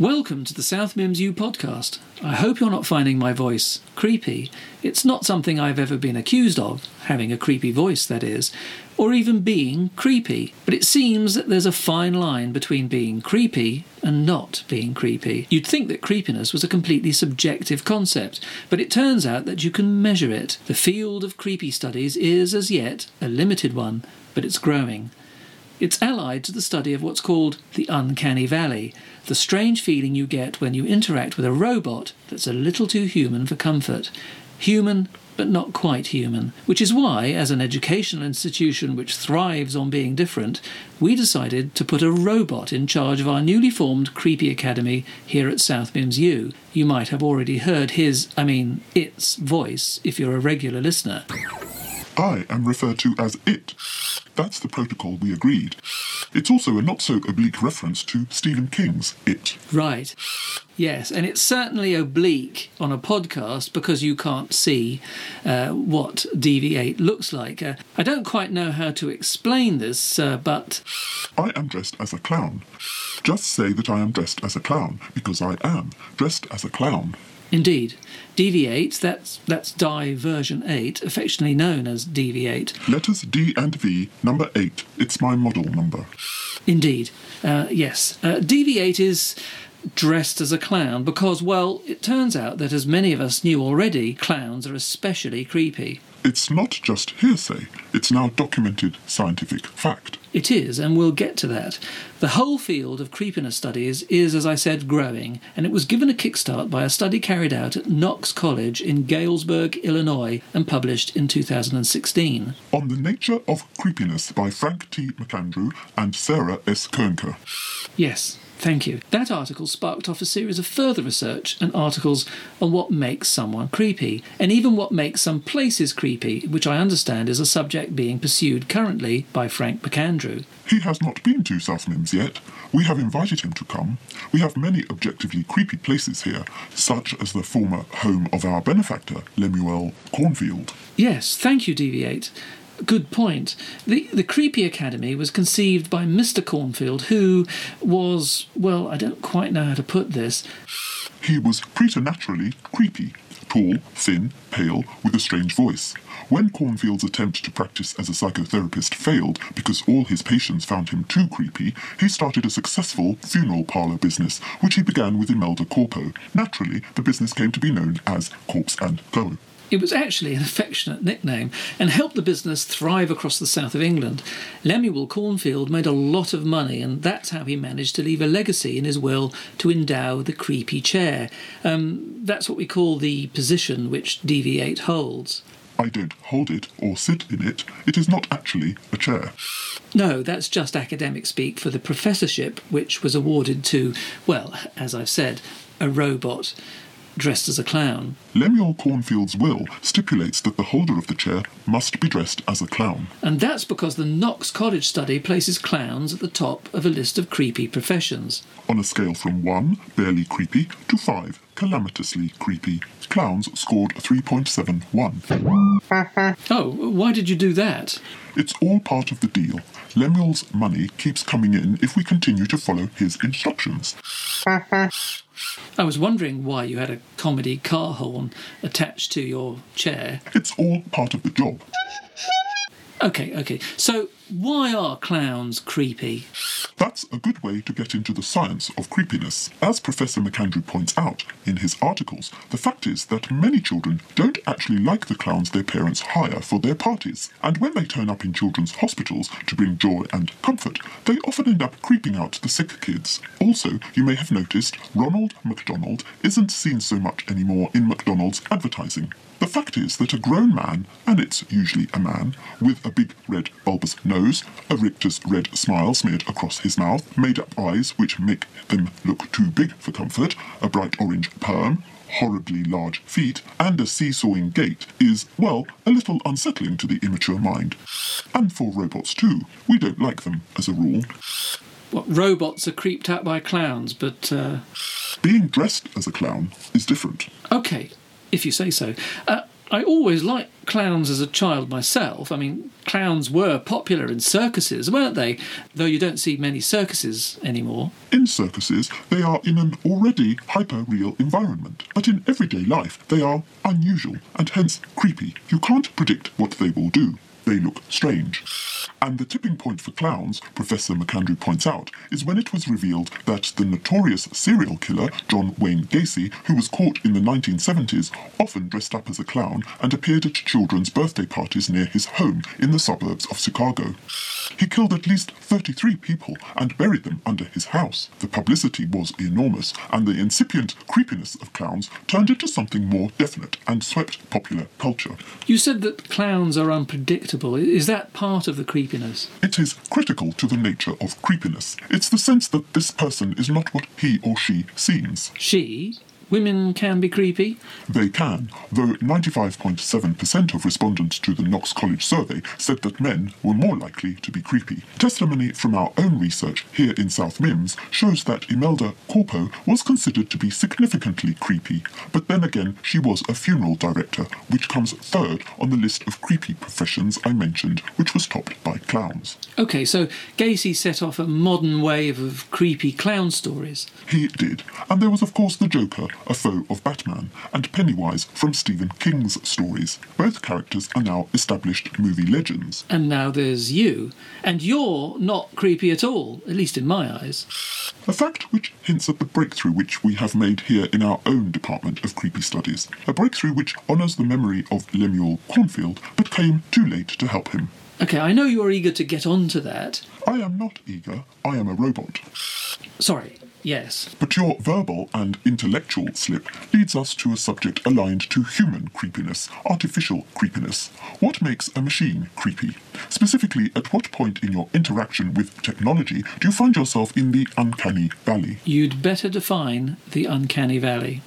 Welcome to the South Mimms U podcast. I hope you're not finding my voice creepy. It's not something I've ever been accused of, having a creepy voice, that is, or even being creepy. But it seems that there's a fine line between being creepy and not being creepy. You'd think that creepiness was a completely subjective concept, but it turns out that you can measure it. The field of creepy studies is, as yet, a limited one, but it's growing. It's allied to the study of what's called the uncanny valley, the strange feeling you get when you interact with a robot that's a little too human for comfort. Human, but not quite human. Which is why, as an educational institution which thrives on being different, we decided to put a robot in charge of our newly formed Creepy Academy here at South Mimms U. You might have already heard his, I mean, its voice if you're a regular listener. I am referred to as it. That's the protocol we agreed. It's also a not so oblique reference to Stephen King's It. Right. Yes, and it's certainly oblique on a podcast because you can't see uh, what DV8 looks like. Uh, I don't quite know how to explain this, uh, but. I am dressed as a clown. Just say that I am dressed as a clown, because I am dressed as a clown. Indeed. DV8, that's, that's Die version 8, affectionately known as DV8. Letters D and V, number 8. It's my model number. Indeed. Uh, yes. Uh, DV8 is dressed as a clown because, well, it turns out that as many of us knew already, clowns are especially creepy. It's not just hearsay, it's now documented scientific fact. It is, and we'll get to that. The whole field of creepiness studies is, as I said, growing, and it was given a kickstart by a study carried out at Knox College in Galesburg, Illinois, and published in 2016. On the Nature of Creepiness by Frank T. McAndrew and Sarah S. Koehnke. Yes, Thank you. That article sparked off a series of further research and articles on what makes someone creepy, and even what makes some places creepy, which I understand is a subject being pursued currently by Frank McAndrew. He has not been to South Mimms yet. We have invited him to come. We have many objectively creepy places here, such as the former home of our benefactor, Lemuel Cornfield. Yes, thank you, DV8 good point. The the Creepy Academy was conceived by Mr. Cornfield, who was well, I don't quite know how to put this. He was preternaturally creepy, tall, thin, pale, with a strange voice. When Cornfield's attempt to practice as a psychotherapist failed because all his patients found him too creepy, he started a successful funeral parlour business, which he began with Imelda Corpo. Naturally, the business came to be known as Corpse and Co. It was actually an affectionate nickname and helped the business thrive across the south of England. Lemuel Cornfield made a lot of money, and that's how he managed to leave a legacy in his will to endow the creepy chair. Um, that's what we call the position which DV8 holds. I don't hold it or sit in it. It is not actually a chair. No, that's just academic speak for the professorship, which was awarded to, well, as I've said, a robot dressed as a clown. Lemuel Cornfield's will stipulates that the holder of the chair must be dressed as a clown. And that's because the Knox College study places clowns at the top of a list of creepy professions. On a scale from 1, barely creepy, to 5, calamitously creepy, clowns scored 3.71. oh, why did you do that? It's all part of the deal. Lemuel's money keeps coming in if we continue to follow his instructions. I was wondering why you had a comedy car horn attached to your chair. It's all part of the job. Okay, okay. So, why are clowns creepy? A good way to get into the science of creepiness. As Professor McAndrew points out in his articles, the fact is that many children don't actually like the clowns their parents hire for their parties. And when they turn up in children's hospitals to bring joy and comfort, they often end up creeping out the sick kids. Also, you may have noticed Ronald McDonald isn't seen so much anymore in McDonald's advertising. The fact is that a grown man, and it's usually a man, with a big red bulbous nose, a rictus red smile smeared across his mouth, made up eyes which make them look too big for comfort, a bright orange perm, horribly large feet, and a seesawing gait is, well, a little unsettling to the immature mind. And for robots too. We don't like them, as a rule. What, robots are creeped out by clowns, but. Uh... Being dressed as a clown is different. Okay, if you say so. Uh, I always liked clowns as a child myself. I mean, clowns were popular in circuses, weren't they? Though you don't see many circuses anymore. In circuses, they are in an already hyper real environment, but in everyday life, they are unusual and hence creepy. You can't predict what they will do. They look strange. And the tipping point for clowns, Professor McAndrew points out, is when it was revealed that the notorious serial killer, John Wayne Gacy, who was caught in the 1970s, often dressed up as a clown and appeared at children's birthday parties near his home in the suburbs of Chicago. He killed at least 33 people and buried them under his house. The publicity was enormous, and the incipient creepiness of clowns turned into something more definite and swept popular culture. You said that clowns are unpredictable. Is that part of the creepiness? It is critical to the nature of creepiness. It's the sense that this person is not what he or she seems. She? Women can be creepy? They can, though 95.7% of respondents to the Knox College survey said that men were more likely to be creepy. Testimony from our own research here in South Mimms shows that Imelda Corpo was considered to be significantly creepy, but then again she was a funeral director, which comes third on the list of creepy professions I mentioned, which was topped by clowns. Okay, so Gacy set off a modern wave of creepy clown stories. He did, and there was of course the Joker, a foe of Batman, and Pennywise from Stephen King's stories. Both characters are now established movie legends. And now there's you. And you're not creepy at all, at least in my eyes. A fact which hints at the breakthrough which we have made here in our own department of creepy studies. A breakthrough which honours the memory of Lemuel Cornfield, but came too late to help him. Okay, I know you're eager to get on to that. I am not eager, I am a robot. Sorry, yes. But your verbal and intellectual slip leads us to a subject aligned to human creepiness, artificial creepiness. What makes a machine creepy? Specifically, at what point in your interaction with technology do you find yourself in the uncanny valley? You'd better define the uncanny valley.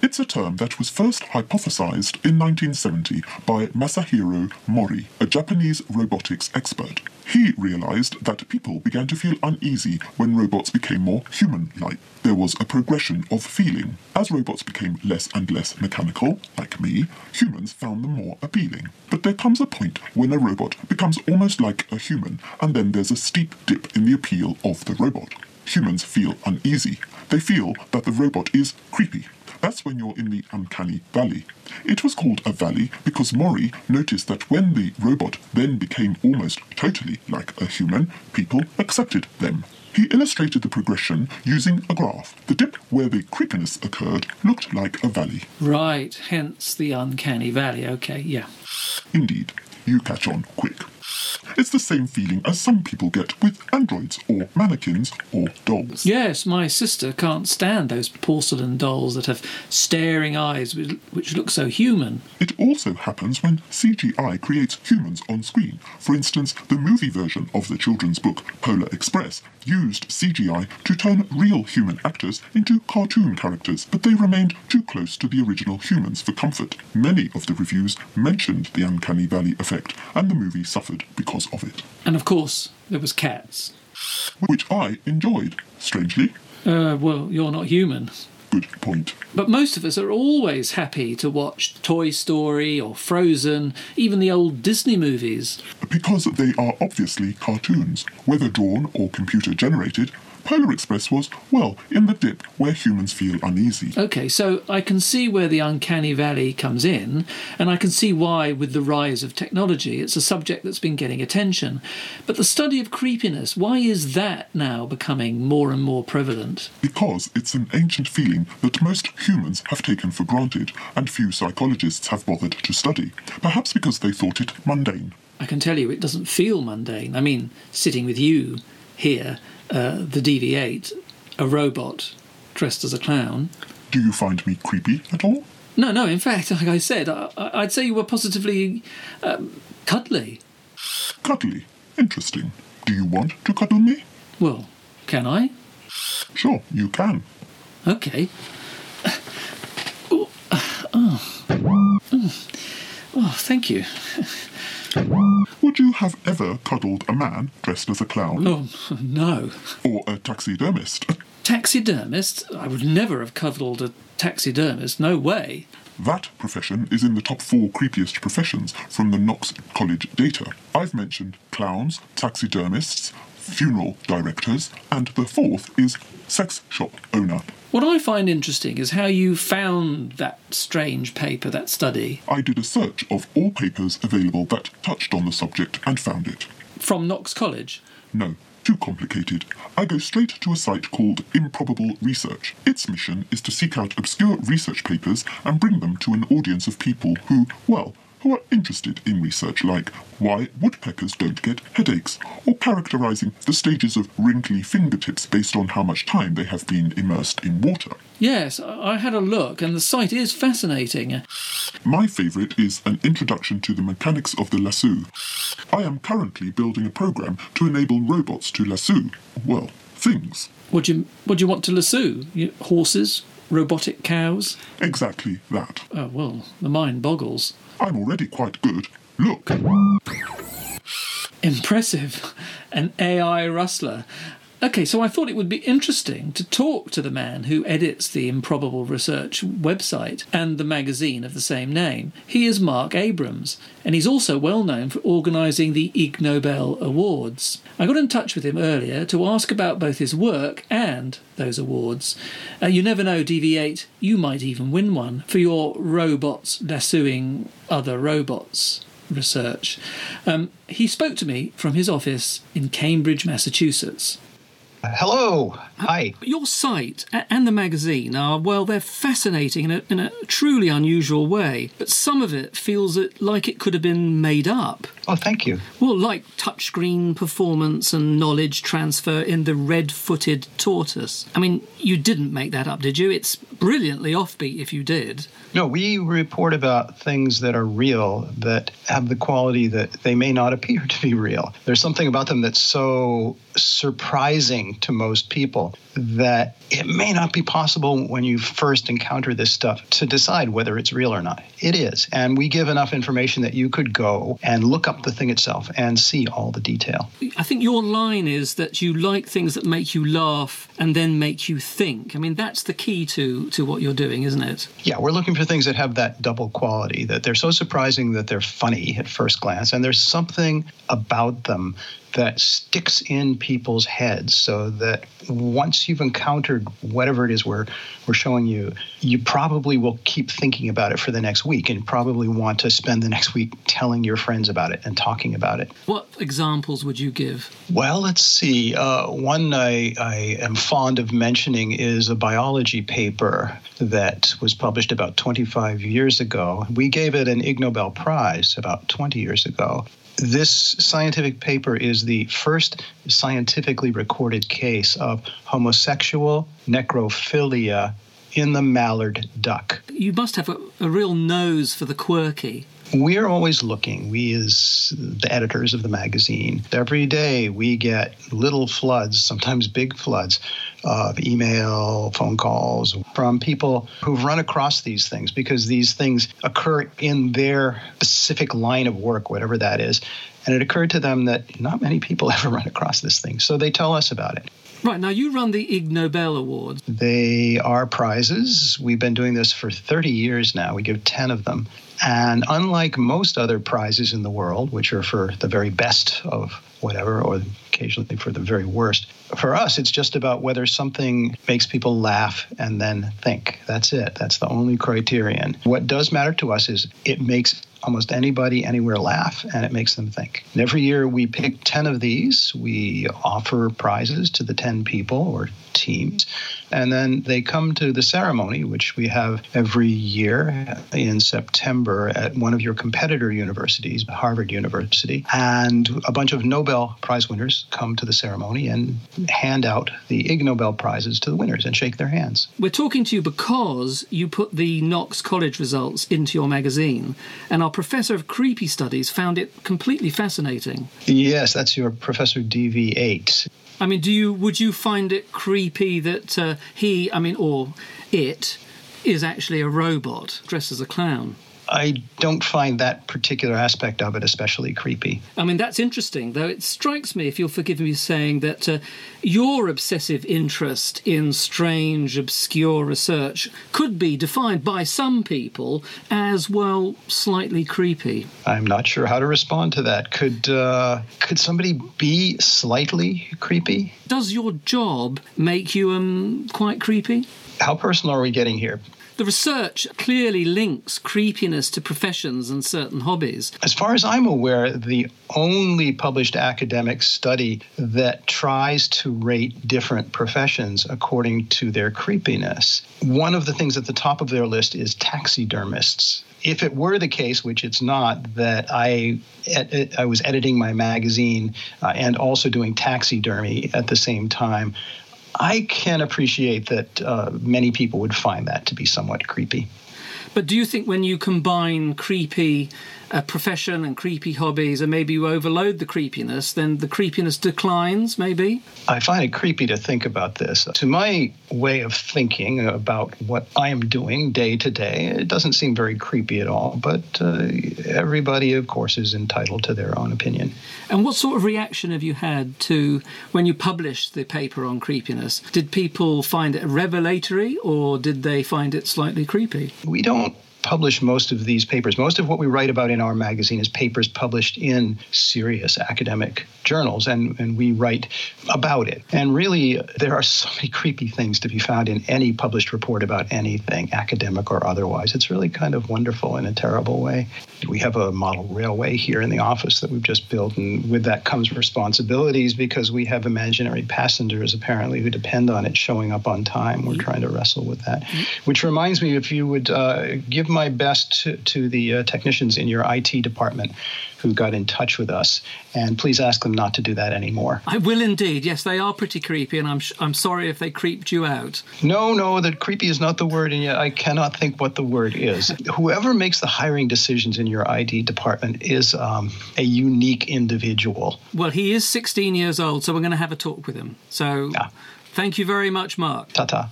It's a term that was first hypothesized in 1970 by Masahiro Mori, a Japanese robotics expert. He realized that people began to feel uneasy when robots became more human like. There was a progression of feeling. As robots became less and less mechanical, like me, humans found them more appealing. But there comes a point when a robot becomes almost like a human, and then there's a steep dip in the appeal of the robot. Humans feel uneasy. They feel that the robot is creepy. That's when you're in the uncanny valley. It was called a valley because Mori noticed that when the robot then became almost totally like a human, people accepted them. He illustrated the progression using a graph. The dip where the creepiness occurred looked like a valley. Right, hence the uncanny valley. Okay, yeah. Indeed, you catch on quick. It's the same feeling as some people get with androids or mannequins or dolls. Yes, my sister can't stand those porcelain dolls that have staring eyes which- look so human. It also happens when CGI creates humans on screen. For instance, the movie version of the children's book Polar Express used CGI to turn real human actors into cartoon characters, but they remained too close to the original humans for comfort. Many of the reviews mentioned the Uncanny Valley effect, and the movie suffered because of it, And of course, there was cats. which I enjoyed. Strangely, Uh, well, you're not human. good point. But most of us are always happy to watch Toy Story or Frozen, even the old Disney movies. Because they are obviously cartoons, whether drawn or computer generated, Polar Express was, well, in the dip where humans feel uneasy. Okay, so I can see where the uncanny valley comes in, and I can see why, with the rise of technology, it's a subject that's been getting attention. But the study of creepiness, why is that now becoming more and more prevalent? Because it's an ancient feeling that most humans have taken for granted and few psychologists have bothered to study, perhaps because they thought it mundane. I can tell you it doesn't feel mundane. I mean, sitting with you here, uh, the DV8, a robot dressed as a clown. Do you find me creepy at all? No, no, in fact, like I said, I, I'd say you were positively um, cuddly. Cuddly. Interesting. Do you want to cuddle me? Well, can I? Sure, you can. Okay. Oh, oh. Mm. oh, thank you. Would you have ever cuddled a man dressed as a clown Oh, no. or a taxidermist? Taxidermist? I would never have cuddled a taxidermist. No way. That profession is in the top four creepiest professions from the Knox College data. I've mentioned clowns, taxidermists, funeral directors, and the fourth is sex shop owner. What I find interesting is how you found that strange paper, that study. I did a search of all papers available that touched on the subject and found it. From Knox College? No, too complicated. I go straight to a site called Improbable Research. Its mission is to seek out obscure research papers and bring them to an audience of people who, well, who are interested in research like why woodpeckers don't get headaches, or characterizing the stages of wrinkly fingertips based on how much time they have been immersed in water. Yes, I had a look, and the site is fascinating. My favourite is An Introduction to the Mechanics of the Lasso. I am currently building a program to enable robots to lasso, well, things. Would you would you want to lasso horses, robotic cows? Exactly that. Oh well, the mind boggles. I'm already quite good. Look, Impressive. An AI rustler. Okay, so I thought it would be interesting to talk to the man who edits the Improbable Research website and the magazine of the same name. He is Marc Abrahams, and he's also well known for organising the Ig Nobel Awards. I got in touch with him earlier to ask about both his work and those awards. Uh, you never know, DV8, you might even win one for your robots lassoing other robots research. Um, he spoke to me from his office in Cambridge, Massachusetts. Hello. Uh, Hi. Your site and the magazine are, well, they're fascinating in a, in a truly unusual way, but some of it feels it like it could have been made up. Oh, thank you. Well, like touchscreen performance and knowledge transfer in the red footed tortoise. I mean, you didn't make that up, did you? It's brilliantly offbeat if you did. No, we report about things that are real that have the quality that they may not appear to be real. There's something about them that's so surprising to most people that it may not be possible when you first encounter this stuff to decide whether it's real or not. It is. And we give enough information that you could go and look up the thing itself and see all the detail. I think your line is that you like things that make you laugh and then make you think. I mean, that's the key to, to what you're doing, isn't it? Yeah, we're looking for things that have that double quality, that they're so surprising that they're funny at first glance, and there's something about them that sticks in people's heads so that once you've encountered whatever it is we're, we're showing you, you probably will keep thinking about it for the next week and probably want to spend the next week telling your friends about it and talking about it. What examples would you give? Well, let's see. Uh, one I, I am fond of mentioning is a biology paper that was published about 25 years ago. We gave it an Ig Nobel Prize about 20 years ago. This scientific paper is the first scientifically recorded case of homosexual necrophilia in the mallard duck. You must have a, a real nose for the quirky. We're always looking. We, as the editors of the magazine, every day we get little floods, sometimes big floods, of email, phone calls from people who've run across these things because these things occur in their specific line of work, whatever that is. And it occurred to them that not many people ever run across this thing. So they tell us about it. Right, now you run the Ig Nobel Awards. They are prizes. We've been doing this for 30 years now. We give 10 of them. And unlike most other prizes in the world, which are for the very best of whatever, or occasionally for the very worst, for us, it's just about whether something makes people laugh and then think. That's it. That's the only criterion. What does matter to us is it makes almost anybody anywhere laugh and it makes them think. And every year we pick 10 of these. We offer prizes to the 10 people or teams. And then they come to the ceremony, which we have every year in September at one of your competitor universities, Harvard University. And a bunch of Nobel Prize winners come to the ceremony and hand out the Ig Nobel Prizes to the winners and shake their hands. We're talking to you because you put the Knox College results into your magazine, and our professor of creepy studies found it completely fascinating. Yes, that's your Professor DV8. I mean, do you would you find it creepy that uh, he, I mean, or it, is actually a robot dressed as a clown? I don't find that particular aspect of it especially creepy. I mean, that's interesting, though it strikes me, if you'll forgive me saying, that uh, your obsessive interest in strange, obscure research could be defined by some people as, well, slightly creepy. I'm not sure how to respond to that. Could, uh, could somebody be slightly creepy? Does your job make you um, quite creepy? How personal are we getting here? The research clearly links creepiness to professions and certain hobbies. As far as I'm aware, the only published academic study that tries to rate different professions according to their creepiness. One of the things at the top of their list is taxidermists if it were the case, which it's not, that I I was editing my magazine uh, and also doing taxidermy at the same time, I can appreciate that uh, many people would find that to be somewhat creepy. But do you think when you combine creepy a profession and creepy hobbies, and maybe you overload the creepiness, then the creepiness declines, maybe? I find it creepy to think about this. To my way of thinking about what I am doing day to day, it doesn't seem very creepy at all, but uh, everybody, of course, is entitled to their own opinion. And what sort of reaction have you had to when you published the paper on creepiness? Did people find it revelatory or did they find it slightly creepy? We don't publish most of these papers. Most of what we write about in our magazine is papers published in serious academic journals, and, and we write about it. And really, there are so many creepy things to be found in any published report about anything, academic or otherwise. It's really kind of wonderful in a terrible way. We have a model railway here in the office that we've just built, and with that comes responsibilities because we have imaginary passengers apparently who depend on it showing up on time. We're trying to wrestle with that. Which reminds me, if you would uh, give my best to, to the uh, technicians in your IT department who got in touch with us, and please ask them not to do that anymore. I will indeed. Yes, they are pretty creepy, and I'm sh- I'm sorry if they creeped you out. No, no, that creepy is not the word, and yet I cannot think what the word is. Whoever makes the hiring decisions in your IT department is um, a unique individual. Well, he is 16 years old, so we're going to have a talk with him. So, yeah. thank you very much, Marc. Ta ta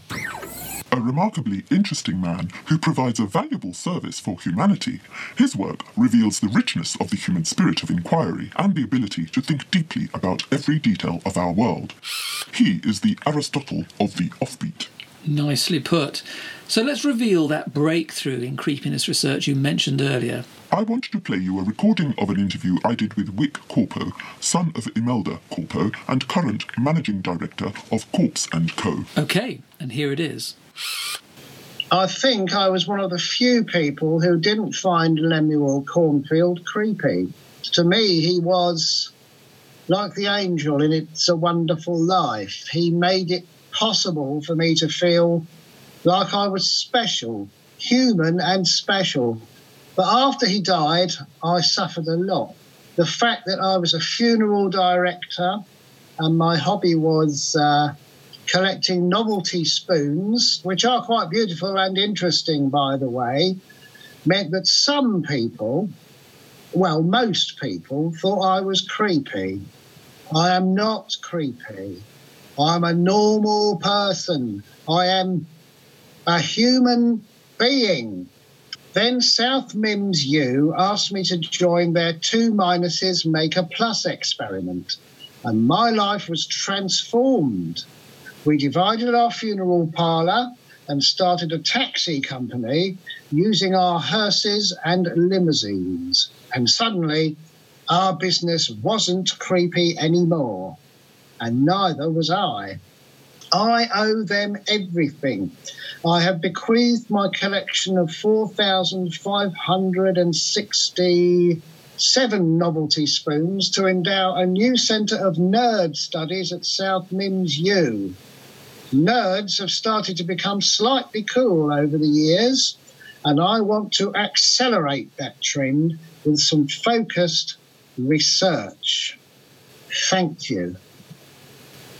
a remarkably interesting man who provides a valuable service for humanity. His work reveals the richness of the human spirit of inquiry and the ability to think deeply about every detail of our world. He is the Aristotle of the offbeat. Nicely put. So let's reveal that breakthrough in creepiness research you mentioned earlier. I want to play you a recording of an interview I did with Wick Corpo, son of Imelda Corpo and current managing director of Corpse and Co. Okay, and here it is. I think I was one of the few people who didn't find Lemuel Cornfield creepy. To me, he was like the angel in It's a Wonderful Life. He made it possible for me to feel like I was special, human and special. But after he died, I suffered a lot. The fact that I was a funeral director and my hobby was uh, collecting novelty spoons, which are quite beautiful and interesting, by the way, meant that some people, well, most people, thought I was creepy. I am not creepy. I'm a normal person. I am a human being. Then South Mimms U asked me to join their two minuses make a plus experiment, and my life was transformed. We divided our funeral parlour and started a taxi company using our hearses and limousines. And suddenly, our business wasn't creepy anymore, and neither was I. I owe them everything. I have bequeathed my collection of 4,567 novelty spoons to endow a new centre of nerd studies at South Mimms U nerds have started to become slightly cool over the years, and I want to accelerate that trend with some focused research. Thank you.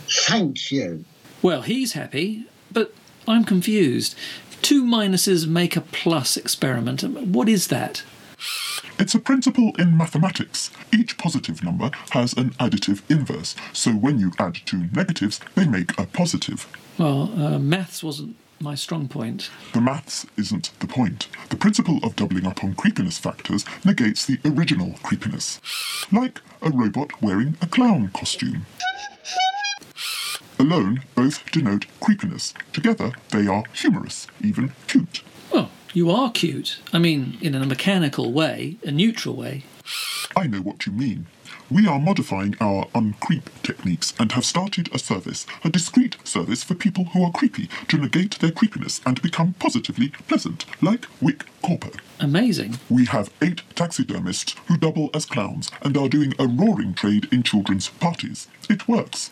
Thank you. Well, he's happy, but I'm confused. Two minuses make a plus experiment. What is that? It's a principle in mathematics. Each positive number has an additive inverse, so when you add two negatives, they make a positive. Well, uh, maths wasn't my strong point. The maths isn't the point. The principle of doubling up on creepiness factors negates the original creepiness. Like a robot wearing a clown costume. Alone, both denote creepiness. Together, they are humorous, even cute. Well, you are cute. I mean, in a mechanical way, a neutral way. I know what you mean. We are modifying our uncreep techniques and have started a service, a discreet service for people who are creepy, to negate their creepiness and become positively pleasant, like Wick Corpo. Amazing. We have eight taxidermists who double as clowns and are doing a roaring trade in children's parties. It works.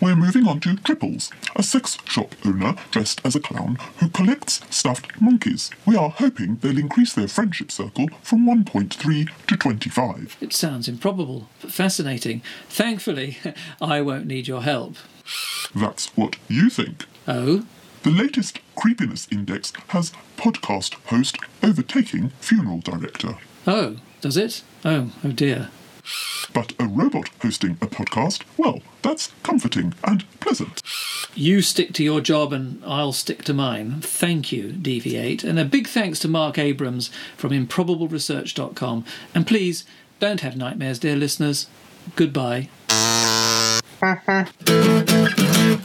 We're moving on to Triples, a sex shop owner dressed as a clown who collects stuffed monkeys. We are hoping they'll increase their friendship circle from 1.3 to 25. It sounds improbable, but fascinating. Thankfully, I won't need your help. That's what you think. Oh? The latest creepiness index has podcast host overtaking funeral director. Oh, does it? Oh, oh dear. But a robot hosting a podcast, well, that's comforting and pleasant. You stick to your job and I'll stick to mine. Thank you, DV8. And a big thanks to Marc Abrahams from improbableresearch.com. And please, don't have nightmares, dear listeners. Goodbye.